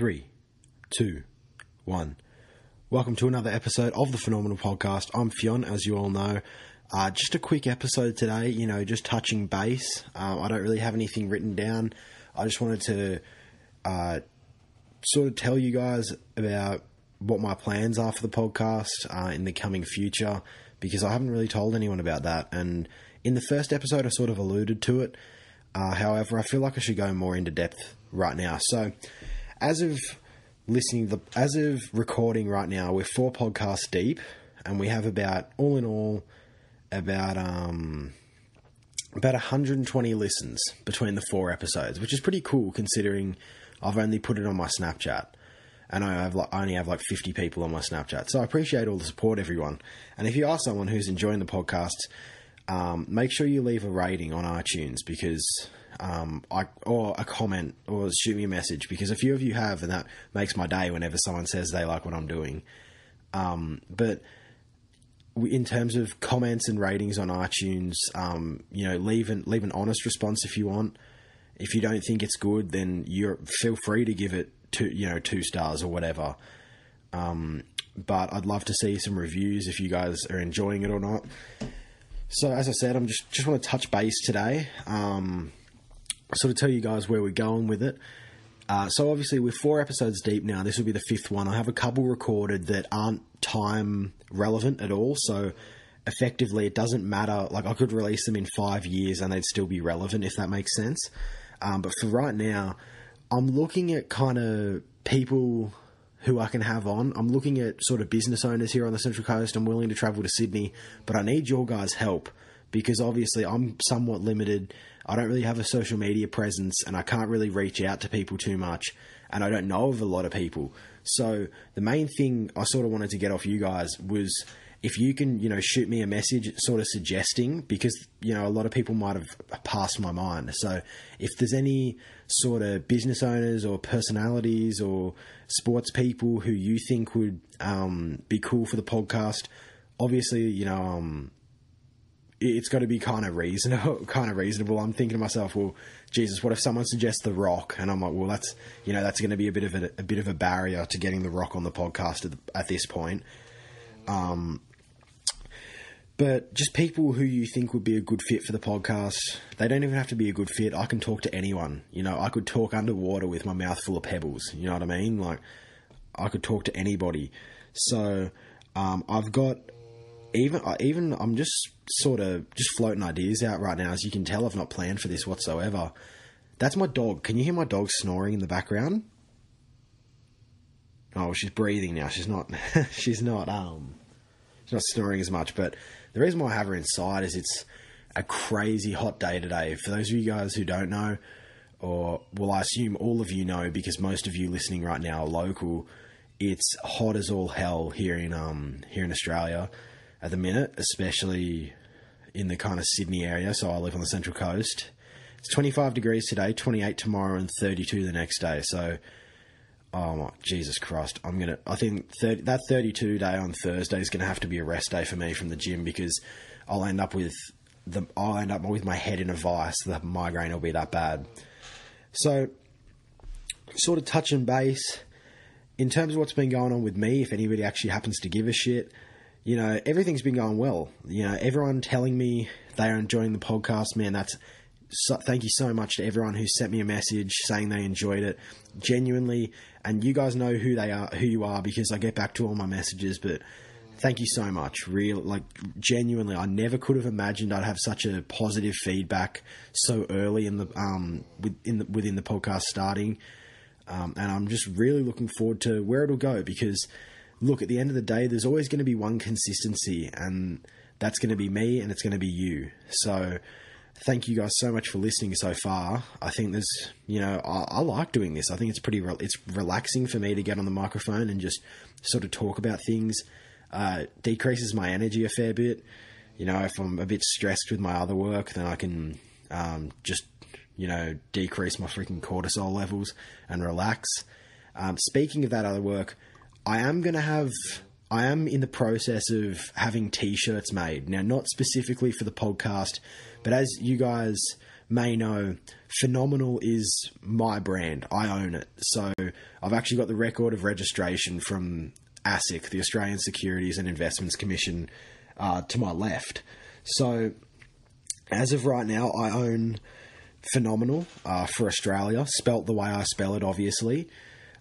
Three, two, one. Welcome to another episode of the Finomenal Podcast. I'm Fionn, as you all know. Uh, just a quick episode today, you know, just touching base. Uh, I don't really have anything written down. I just wanted to uh, sort of tell you guys about what my plans are for the podcast uh, in the coming future because I haven't really told anyone about that. And in the first episode, I sort of alluded to it. Uh, however, I feel like I should go more into depth right now. So, as of listening, the, as of recording right now, we're four podcasts deep, and we have about all in all about um about 120 listens between the four episodes, which is pretty cool considering I've only put it on my Snapchat. And I have like, I only have like 50 people on my Snapchat. So I appreciate all the support, everyone. And if you are someone who's enjoying the podcast, um, make sure you leave a rating on iTunes because um, I or a comment or shoot me a message because a few of you have, and that makes my day whenever someone says they like what I'm doing. Um, but in terms of comments and ratings on iTunes, um, you know, leave an leave an honest response if you want. If you don't think it's good, then you feel free to give it two, you know, two stars or whatever. Um, but I'd love to see some reviews if you guys are enjoying it or not. So as I said, I'm just just want to touch base today. Um, sort of tell you guys where we're going with it. Uh, so obviously we're four episodes deep now. This will be the fifth one. I have a couple recorded that aren't time relevant at all. So effectively, it doesn't matter. Like I could release them in five years and they'd still be relevant if that makes sense. Um, but for right now, I'm looking at kind of people who I can have on. I'm looking at sort of business owners here on the Central Coast. I'm willing to travel to Sydney, but I need your guys' help because obviously I'm somewhat limited. I don't really have a social media presence and I can't really reach out to people too much and I don't know of a lot of people. So the main thing I sort of wanted to get off you guys was if you can, you know, shoot me a message sort of suggesting because, you know, a lot of people might have passed my mind. So if there's any sort of business owners or personalities or sports people who you think would um, be cool for the podcast, obviously, you know, um, it's got to be kind of reasonable. Kind of reasonable. I'm thinking to myself, well, Jesus, what if someone suggests The Rock, and I'm like, well, that's you know that's going to be a bit of a, a, bit of a barrier to getting The Rock on the podcast at, the, at this point. Um, but just people who you think would be a good fit for the podcast. They don't even have to be a good fit. I can talk to anyone. You know, I could talk underwater with my mouth full of pebbles. You know what I mean? Like, I could talk to anybody. So, um, I've got even even I'm just sort of just floating ideas out right now. As you can tell, I've not planned for this whatsoever. That's my dog. Can you hear my dog snoring in the background? Oh, she's breathing now. She's not. she's not. Um, she's not snoring as much. But the reason why I have her inside is it's a crazy hot day today. For those of you guys who don't know, or well, I assume all of you know because most of you listening right now are local. It's hot as all hell here in um here in Australia at the minute, especially in the kind of Sydney area. So I live on the Central Coast. It's 25 degrees today, 28 tomorrow, and 32 the next day. So, oh my Jesus Christ, I'm gonna. I think 30, that 32 day on Thursday is gonna have to be a rest day for me from the gym because I'll end up with the. I'll end up with my head in a vice. The migraine will be that bad. So, sort of touching base in terms of what's been going on with me. If anybody actually happens to give a shit you know, everything's been going well. You know, everyone telling me they are enjoying the podcast, man, that's so, thank you so much to everyone who sent me a message saying they enjoyed it. Genuinely and you guys know who they are who you are because I get back to all my messages but thank you so much. Real like genuinely I never could have imagined I'd have such a positive feedback so early in the um within the, within the podcast starting. Um, and I'm just really looking forward to where it'll go because look, at the end of the day, there's always going to be one consistency, and that's going to be me and it's going to be you. So, thank you guys so much for listening so far. I think there's, you know, I, I like doing this. I think it's pretty, re- it's relaxing for me to get on the microphone and just sort of talk about things. Uh, decreases my energy a fair bit. You know, if I'm a bit stressed with my other work, then I can um, just, you know, decrease my freaking cortisol levels and relax. Um, speaking of that other work, I am going to have. I am in the process of having t shirts made. Now, not specifically for the podcast, but as you guys may know, Finomenal is my brand. I own it. So I've actually got the record of registration from ASIC, the Australian Securities and Investments Commission, uh, to my left. So as of right now, I own Finomenal uh, for Australia, spelt the way I spell it, obviously.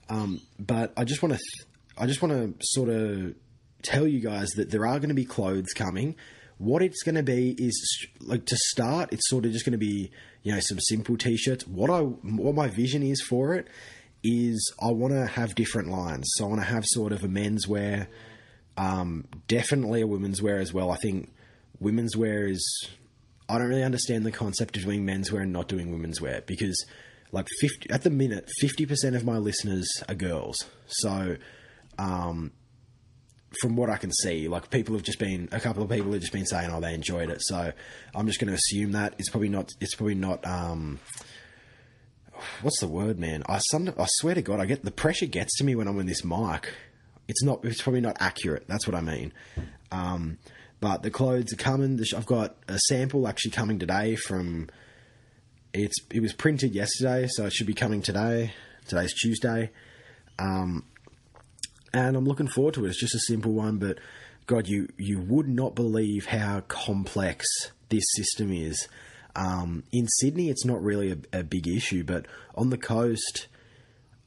Um, but I just want to, th- I just want to sort of tell you guys that there are going to be clothes coming. What it's going to be is like to start, it's sort of just going to be you know some simple t-shirts. What I what my vision is for it is I want to have different lines. So I want to have sort of a menswear, um, definitely a women's wear as well. I think women's wear is I don't really understand the concept of doing menswear and not doing women's wear because like 50 at the minute 50% of my listeners are girls so um, from what I can see, like people have just been a couple of people have just been saying, oh, they enjoyed it. So I'm just going to assume that it's probably not. It's probably not. Um, what's the word, man? I some. I swear to God, I get the pressure gets to me when I'm in this mic. It's not. It's probably not accurate. That's what I mean. Um, but the clothes are coming. I've got a sample actually coming today from. It's it was printed yesterday, so it should be coming today. Today's Tuesday. Um, and I'm looking forward to it. It's just a simple one, but God, you you would not believe how complex this system is. Um, in Sydney, it's not really a, a, big issue, but on the coast,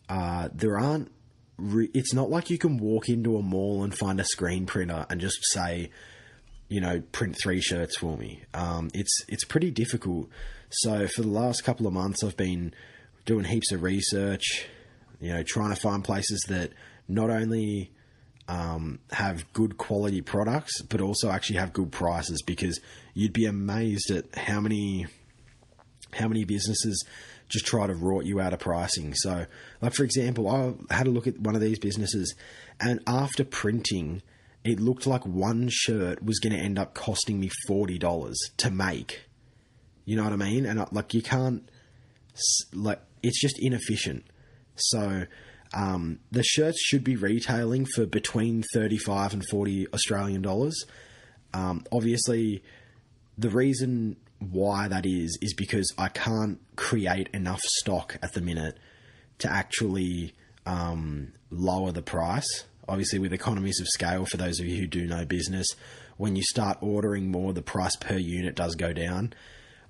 uh, there aren't. Re- it's not like you can walk into a mall and find a screen printer and just say, you know, print three shirts for me. Um, it's it's pretty difficult. So for the last couple of months, I've been doing heaps of research. You know, trying to find places that not only um, have good quality products, but also actually have good prices because you'd be amazed at how many how many businesses just try to rort you out of pricing. So, like for example, I had a look at one of these businesses, and after printing, it looked like one shirt was going to end up costing me forty dollars to make. You know what I mean? And like you can't like it's just inefficient. So um, the shirts should be retailing for between 35 and 40 Australian dollars. Um, obviously, the reason why that is is because I can't create enough stock at the minute to actually um, lower the price. Obviously, with economies of scale, for those of you who do know business, when you start ordering more, the price per unit does go down.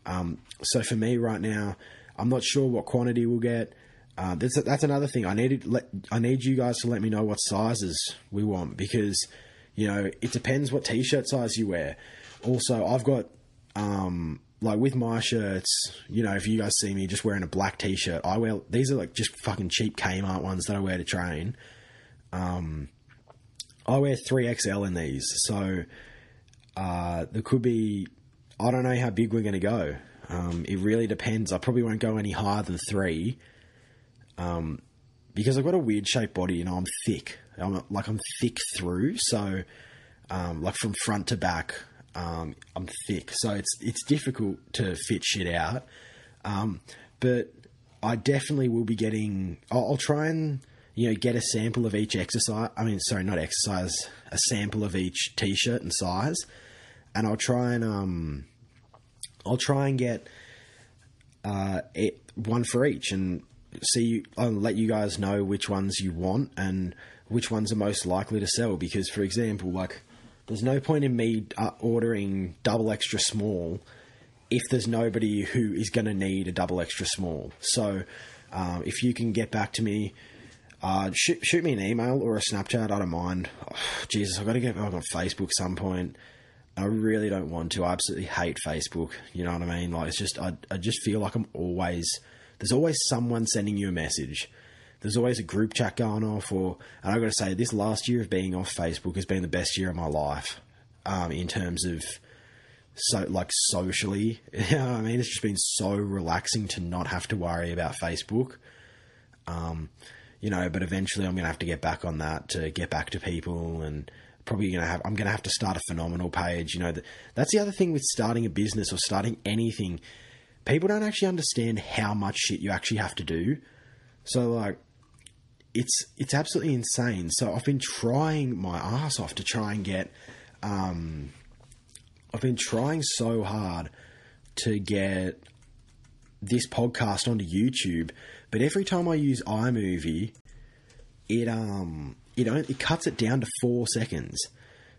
Um, so for me right now, I'm not sure what quantity we'll get. Uh, that's that's another thing. I need let I need you guys to let me know what sizes we want because you know it depends what t-shirt size you wear. Also, I've got um, like with my shirts, you know, if you guys see me just wearing a black t-shirt, I wear these are like just fucking cheap Kmart ones that I wear to train. Um, I wear three XL in these, so uh, there could be. I don't know how big we're going to go. Um, it really depends. I probably won't go any higher than three um, because I've got a weird shaped body, you know, I'm thick. I'm like I'm thick through, so um, like from front to back, um, I'm thick. So it's it's difficult to fit shit out. Um, but I definitely will be getting. I'll, I'll, try and you know get a sample of each exercise. I mean, sorry, not exercise. A sample of each t-shirt and size, and I'll try and um, I'll try and get uh, it, one for each, and see, I'll let you guys know which ones you want and which ones are most likely to sell. Because, for example, like, there's no point in me uh, ordering double extra small if there's nobody who is going to need a double extra small. So, uh, if you can get back to me, uh, shoot, shoot, me an email or a Snapchat. I don't mind. Oh, Jesus, I've got to get back on Facebook some point. I really don't want to. I absolutely hate Facebook. You know what I mean? Like, it's just, I, I just feel like I'm always there's always someone sending you a message. There's always a group chat going off, or and I've got to say, this last year of being off Facebook has been the best year of my life, um, in terms of so like socially. You know I mean? It's just been so relaxing to not have to worry about Facebook. Um, you know, but eventually I'm going to have to get back on that to get back to people and probably going to have, I'm going to have to start a Finomenal page. You know, that, that's the other thing with starting a business or starting anything people don't actually understand how much shit you actually have to do. So like it's it's absolutely insane. So I've been trying my ass off to try and get um I've been trying so hard to get this podcast onto YouTube, but every time I use iMovie, it um it only, it cuts it down to four seconds.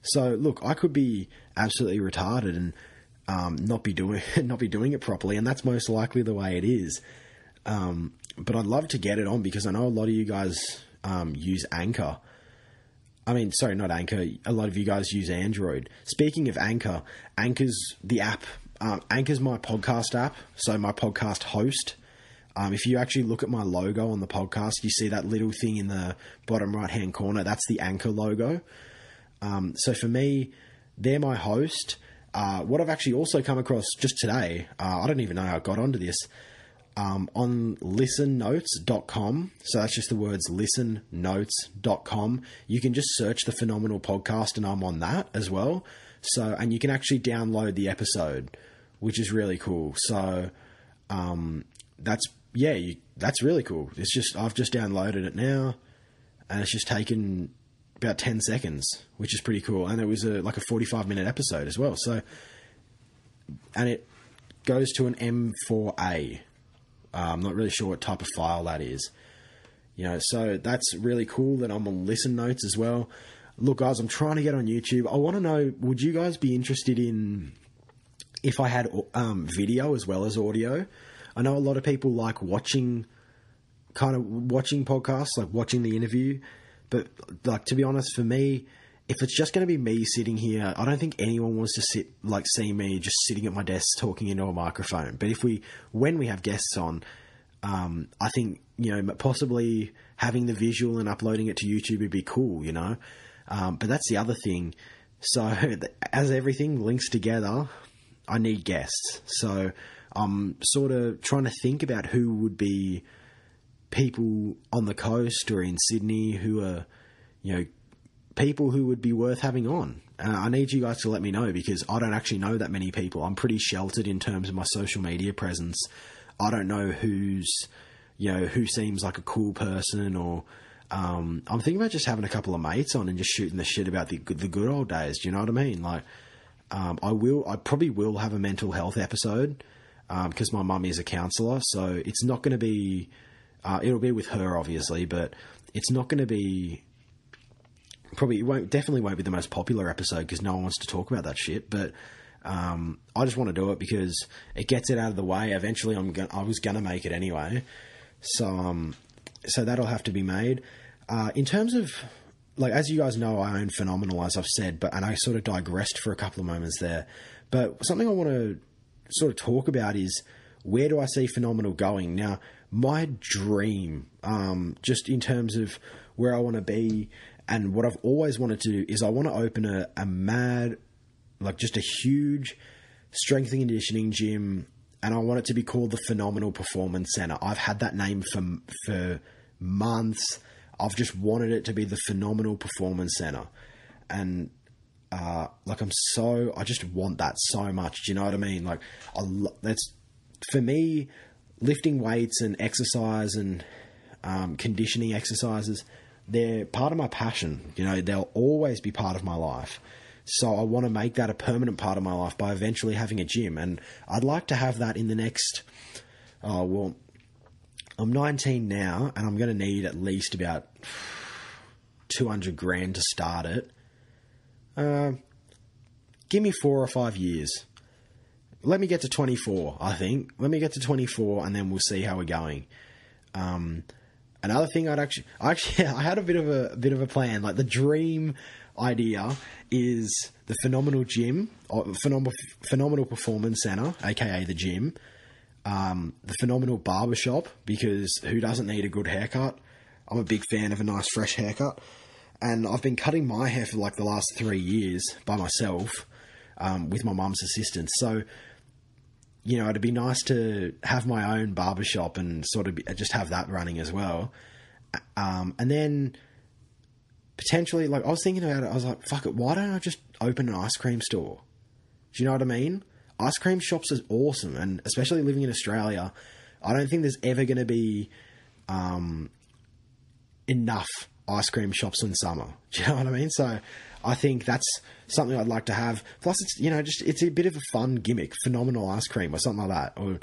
So look, I could be absolutely retarded and um, not be doing not be doing it properly, and that's most likely the way it is. Um, but I'd love to get it on because I know a lot of you guys um, use Anchor. I mean, sorry, not Anchor. A lot of you guys use Android. Speaking of Anchor, Anchor's the app. Um, Anchor's my podcast app, so my podcast host. Um, if you actually look at my logo on the podcast, you see that little thing in the bottom right hand corner. That's the Anchor logo. Um, so for me, they're my host. Uh, what I've actually also come across just today, uh, I don't even know how I got onto this, um, on listennotes.com. So that's just the words listennotes.com. You can just search the Finomenal podcast and I'm on that as well. So, and you can actually download the episode, which is really cool. So, um, that's, yeah, you, that's really cool. It's just, I've just downloaded it now and it's just taken about 10 seconds, which is pretty cool. And it was a, like a 45 minute episode as well. So, and it goes to an M4A. Uh, I'm not really sure what type of file that is. You know, so that's really cool that I'm on Listen Notes as well. Look, guys, I'm trying to get on YouTube. I want to know would you guys be interested in if I had um, video as well as audio? I know a lot of people like watching, kind of watching podcasts, like watching the interview. But, like, to be honest, for me, if it's just going to be me sitting here, I don't think anyone wants to sit like see me just sitting at my desk talking into a microphone. But if we, when we have guests on, um, I think you know possibly having the visual and uploading it to YouTube would be cool, you know. Um, but that's the other thing. So as everything links together, I need guests. So I'm sort of trying to think about who would be people on the coast or in Sydney who are, you know people who would be worth having on. I need you guys to let me know because I don't actually know that many people. I'm pretty sheltered in terms of my social media presence. I don't know who's, you know, who seems like a cool person or. Um, I'm thinking about just having a couple of mates on and just shooting the shit about the good, the good old days. Do you know what I mean? Like, um, I will, I probably will have a mental health episode because um, my mum is a counsellor, so it's not going to be. Uh, it'll be with her, obviously, but it's not going to be probably it won't definitely won't be the most popular episode because no one wants to talk about that shit. But um, I just want to do it because it gets it out of the way. Eventually, I'm I was gonna make it anyway, so um, so that'll have to be made. Uh, in terms of like as you guys know, I own Finomenal, as I've said, but and I sort of digressed for a couple of moments there. But something I want to sort of talk about is where do I see Finomenal going now? My dream, um, just in terms of where I want to be and what I've always wanted to do is I want to open a, a mad, like just a huge strength and conditioning gym, and I want it to be called the Finomenal Performance Center. I've had that name for for months. I've just wanted it to be the Finomenal Performance Center, and uh, like I'm so I just want that so much. Do you know what I mean? Like I that's for me, lifting weights and exercise and um, conditioning exercises they're part of my passion. You know, they'll always be part of my life. So I want to make that a permanent part of my life by eventually having a gym. And I'd like to have that in the next, oh, well, I'm 19 now and I'm going to need at least about 200 grand to start it. Uh, give me four or five years. Let me get to 24, I think. Let me get to 24 and then we'll see how we're going. Um, Another thing I'd actually, I actually, I had a bit of a, a bit of a plan. Like the dream idea is the Finomenal gym, Finomenal, Finomenal performance center, aka the gym. Um, the Finomenal barbershop because who doesn't need a good haircut? I'm a big fan of a nice fresh haircut, and I've been cutting my hair for like the last three years by myself um, with my mum's assistance. So you know, it'd be nice to have my own barbershop and sort of be, just have that running as well. Um, and then potentially, like, I was thinking about it, I was like, fuck it, why don't I just open an ice cream store? Do you know what I mean? Ice cream shops is awesome, and especially living in Australia, I don't think there's ever going to be um, enough ice cream shops in summer. Do you know what I mean? So I think that's something I'd like to have. Plus, it's you know just it's a bit of a fun gimmick, Finomenal ice cream or something like that. Or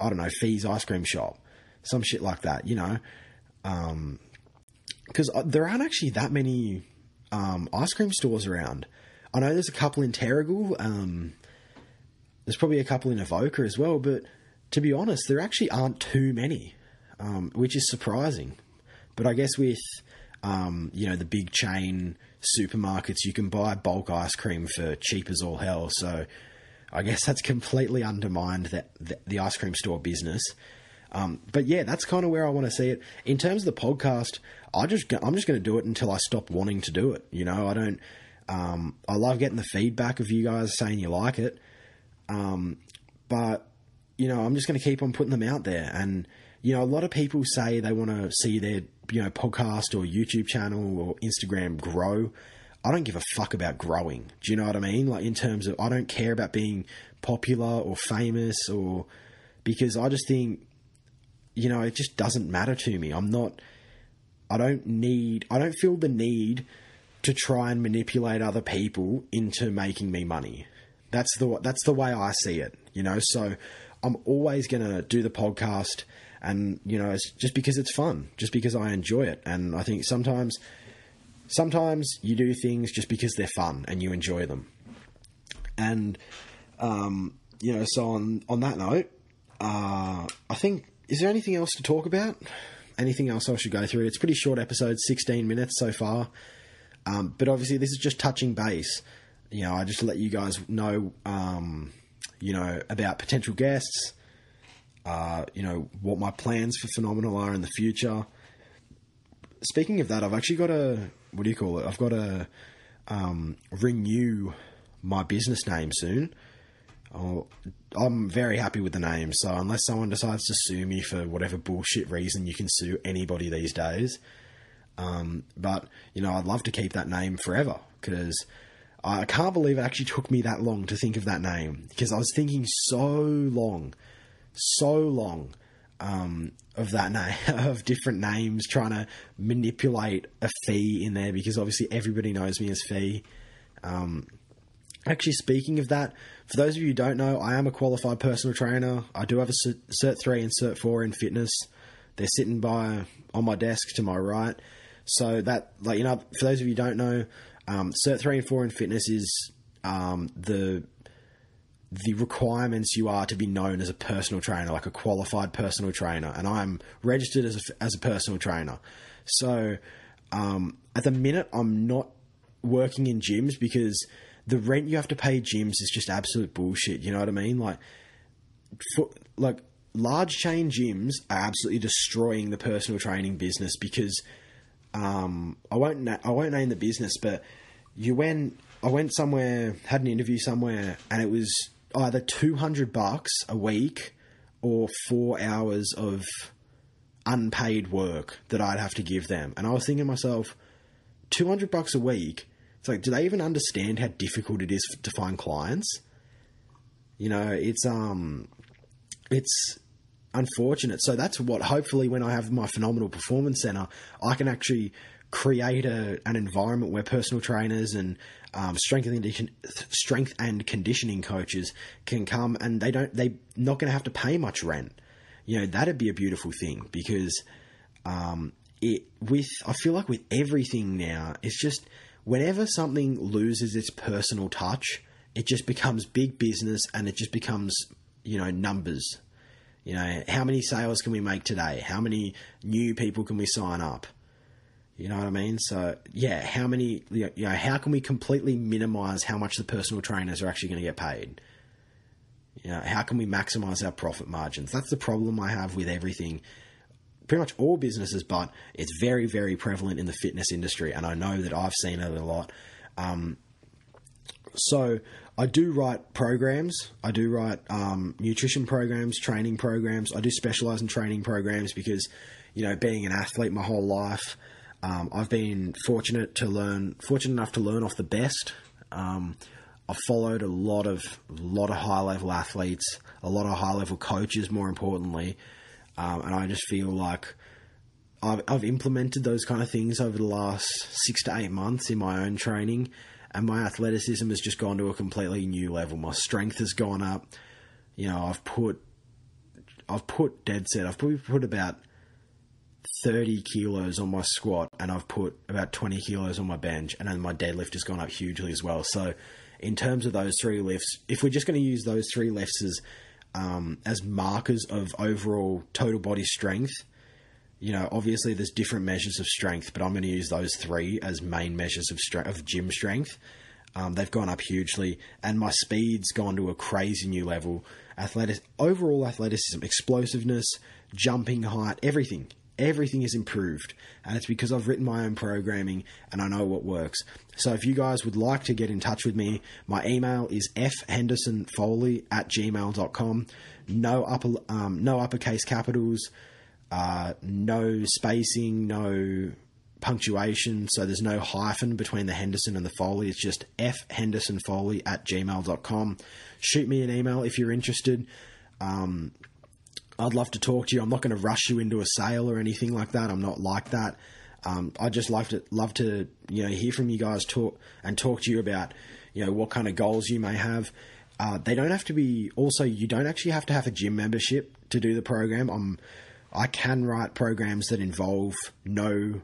I don't know, Fee's ice cream shop, some shit like that, you know. Because there aren't actually that many um, ice cream stores around. I know there's a couple in Terrigal. Um, there's probably a couple in Avoca as well, but to be honest, there actually aren't too many, um, which is surprising. But I guess with um, you know the big chain supermarkets, you can buy bulk ice cream for cheap as all hell. So I guess that's completely undermined that the, ice cream store business. Um, but yeah, that's kind of where I want to see it. In terms of the podcast, I just I'm just going to do it until I stop wanting to do it. You know, I don't. Um, I love getting the feedback of you guys saying you like it, um, but you know, I'm just going to keep on putting them out there. And you know, a lot of people say they want to see their you know podcast or YouTube channel or Instagram grow. I don't give a fuck about growing. Do you know what I mean? Like in terms of I don't care about being popular or famous or because I just think you know, it just doesn't matter to me. I'm not I don't need I don't feel the need to try and manipulate other people into making me money. That's the that's the way I see it, you know. So I'm always going to do the podcast and you know, it's just because it's fun, just because I enjoy it. And I think sometimes sometimes you do things just because they're fun and you enjoy them. And um, you know, so on on that note, uh, I think is there anything else to talk about? Anything else I should go through? It's pretty short episode, sixteen minutes so far. Um, but obviously, this is just touching base. You know, I just let you guys know, um, you know, about potential guests. Uh, you know what my plans for Finomenal are in the future. Speaking of that, I've actually got a what do you call it? I've got to um, renew my business name soon. I'll, I'm very happy with the name, so unless someone decides to sue me for whatever bullshit reason, you can sue anybody these days. Um, but you know, I'd love to keep that name forever because I can't believe it actually took me that long to think of that name because I was thinking so long, so long um, of that name of different names, trying to manipulate a fee in there because obviously everybody knows me as Fee. Um, actually, speaking of that, for those of you who don't know, I am a qualified personal trainer. I do have a Cert three and Cert four in fitness. They're sitting by on my desk to my right. So that, like you know, for those of you who don't know, um, Cert three and four in fitness is um, the the requirements you are to be known as a personal trainer, like a qualified personal trainer, and I'm registered as a, as a personal trainer. So um, at the minute, I'm not working in gyms because the rent you have to pay gyms is just absolute bullshit. You know what I mean? Like, for, like large chain gyms are absolutely destroying the personal training business because um, I won't na- I won't name the business, but you went I went somewhere had an interview somewhere and it was either two hundred bucks a week or four hours of unpaid work that I'd have to give them, and I was thinking to myself, two hundred bucks a week. It's like, do they even understand how difficult it is to find clients? You know, it's um, it's unfortunate. So that's what hopefully when I have my Finomenal performance center, I can actually create a, an environment where personal trainers and um, strength and strength and conditioning coaches can come and they don't they not going to have to pay much rent. You know that'd be a beautiful thing because um, it with I feel like with everything now it's just whenever something loses its personal touch, it just becomes big business and it just becomes you know numbers you know, how many sales can we make today? How many new people can we sign up? You know what I mean? So, yeah, how many, you know, how can we completely minimize how much the personal trainers are actually going to get paid? You know, how can we maximize our profit margins? That's the problem I have with everything. Pretty much all businesses, but it's very, very prevalent in the fitness industry, and I know that I've seen it a lot. Um, so I do write programs. I do write um, nutrition programs, training programs. I do specialize in training programs because, you know, being an athlete my whole life, um, I've been fortunate to learn, fortunate enough to learn off the best. Um, I've followed a lot of, lot of high level athletes, a lot of high level coaches, more importantly, um, and I just feel like I've, I've implemented those kind of things over the last six to eight months in my own training and my athleticism has just gone to a completely new level. My strength has gone up. You know, I've put I've put dead set. I've probably put about 30 kilos on my squat and I've put about 20 kilos on my bench and then my deadlift has gone up hugely as well. So in terms of those three lifts, if we're just going to use those three lifts as um, as markers of overall total body strength, you know, obviously there's different measures of strength, but I'm going to use those three as main measures of strength of gym strength. Um, they've gone up hugely, and my speed's gone to a crazy new level. Athletic, overall athleticism, explosiveness, jumping height, everything, everything is improved, and it's because I've written my own programming and I know what works. So if you guys would like to get in touch with me, my email is fhendersonfoley at gmail.com. No upper, um, no uppercase capitals, uh, no spacing, no punctuation, so there's no hyphen between the Henderson and the Foley. It's just fhendersonfoley at gmail.com. Shoot me an email if you're interested. Um, I'd love to talk to you. I'm not going to rush you into a sale or anything like that. I'm not like that. Um, I just love to love to you know hear from you guys talk and talk to you about you know what kind of goals you may have. Uh, they don't have to be. Also, you don't actually have to have a gym membership to do the program. I'm I can write programs that involve no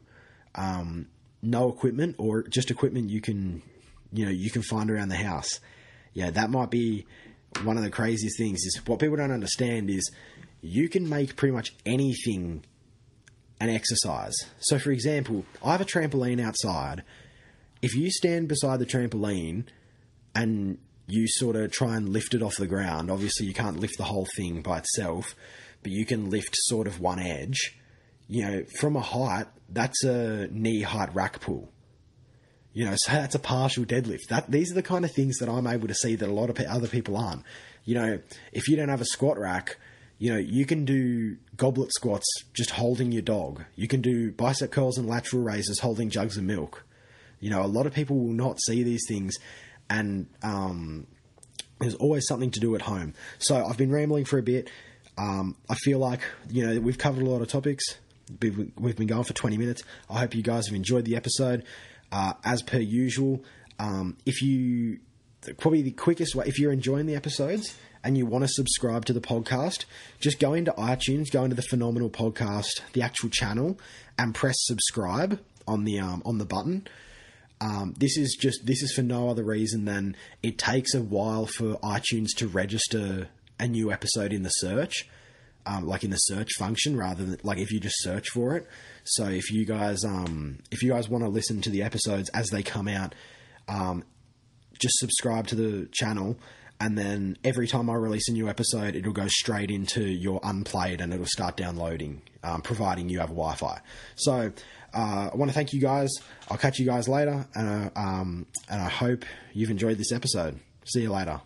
um, no equipment or just equipment you can you know you can find around the house. Yeah, that might be one of the craziest things. Is what people don't understand is you can make pretty much anything an exercise. So, for example, I have a trampoline outside. If you stand beside the trampoline and you sort of try and lift it off the ground, obviously you can't lift the whole thing by itself, but you can lift sort of one edge. You know, from a height, that's a knee height rack pull. You know, so that's a partial deadlift. That these are the kind of things that I'm able to see that a lot of other people aren't. You know, if you don't have a squat rack, you know, you can do goblet squats just holding your dog. You can do bicep curls and lateral raises holding jugs of milk. You know, a lot of people will not see these things, and um, there's always something to do at home. So I've been rambling for a bit. Um, I feel like you know we've covered a lot of topics. We've been going for 20 minutes. I hope you guys have enjoyed the episode. Uh, as per usual, um, if you probably the quickest way if you're enjoying the episodes and you want to subscribe to the podcast, just go into iTunes, go into the Finomenal Podcast, the actual channel, and press subscribe on the um, on the button. Um, this is just this is for no other reason than it takes a while for iTunes to register a new episode in the search, um, like in the search function, rather than like if you just search for it. So if you guys um, if you guys want to listen to the episodes as they come out, um, just subscribe to the channel and then every time I release a new episode, it'll go straight into your unplayed and it'll start downloading, um, providing you have Wi Fi. So uh, I want to thank you guys. I'll catch you guys later, and, uh, um, and I hope you've enjoyed this episode. See you later.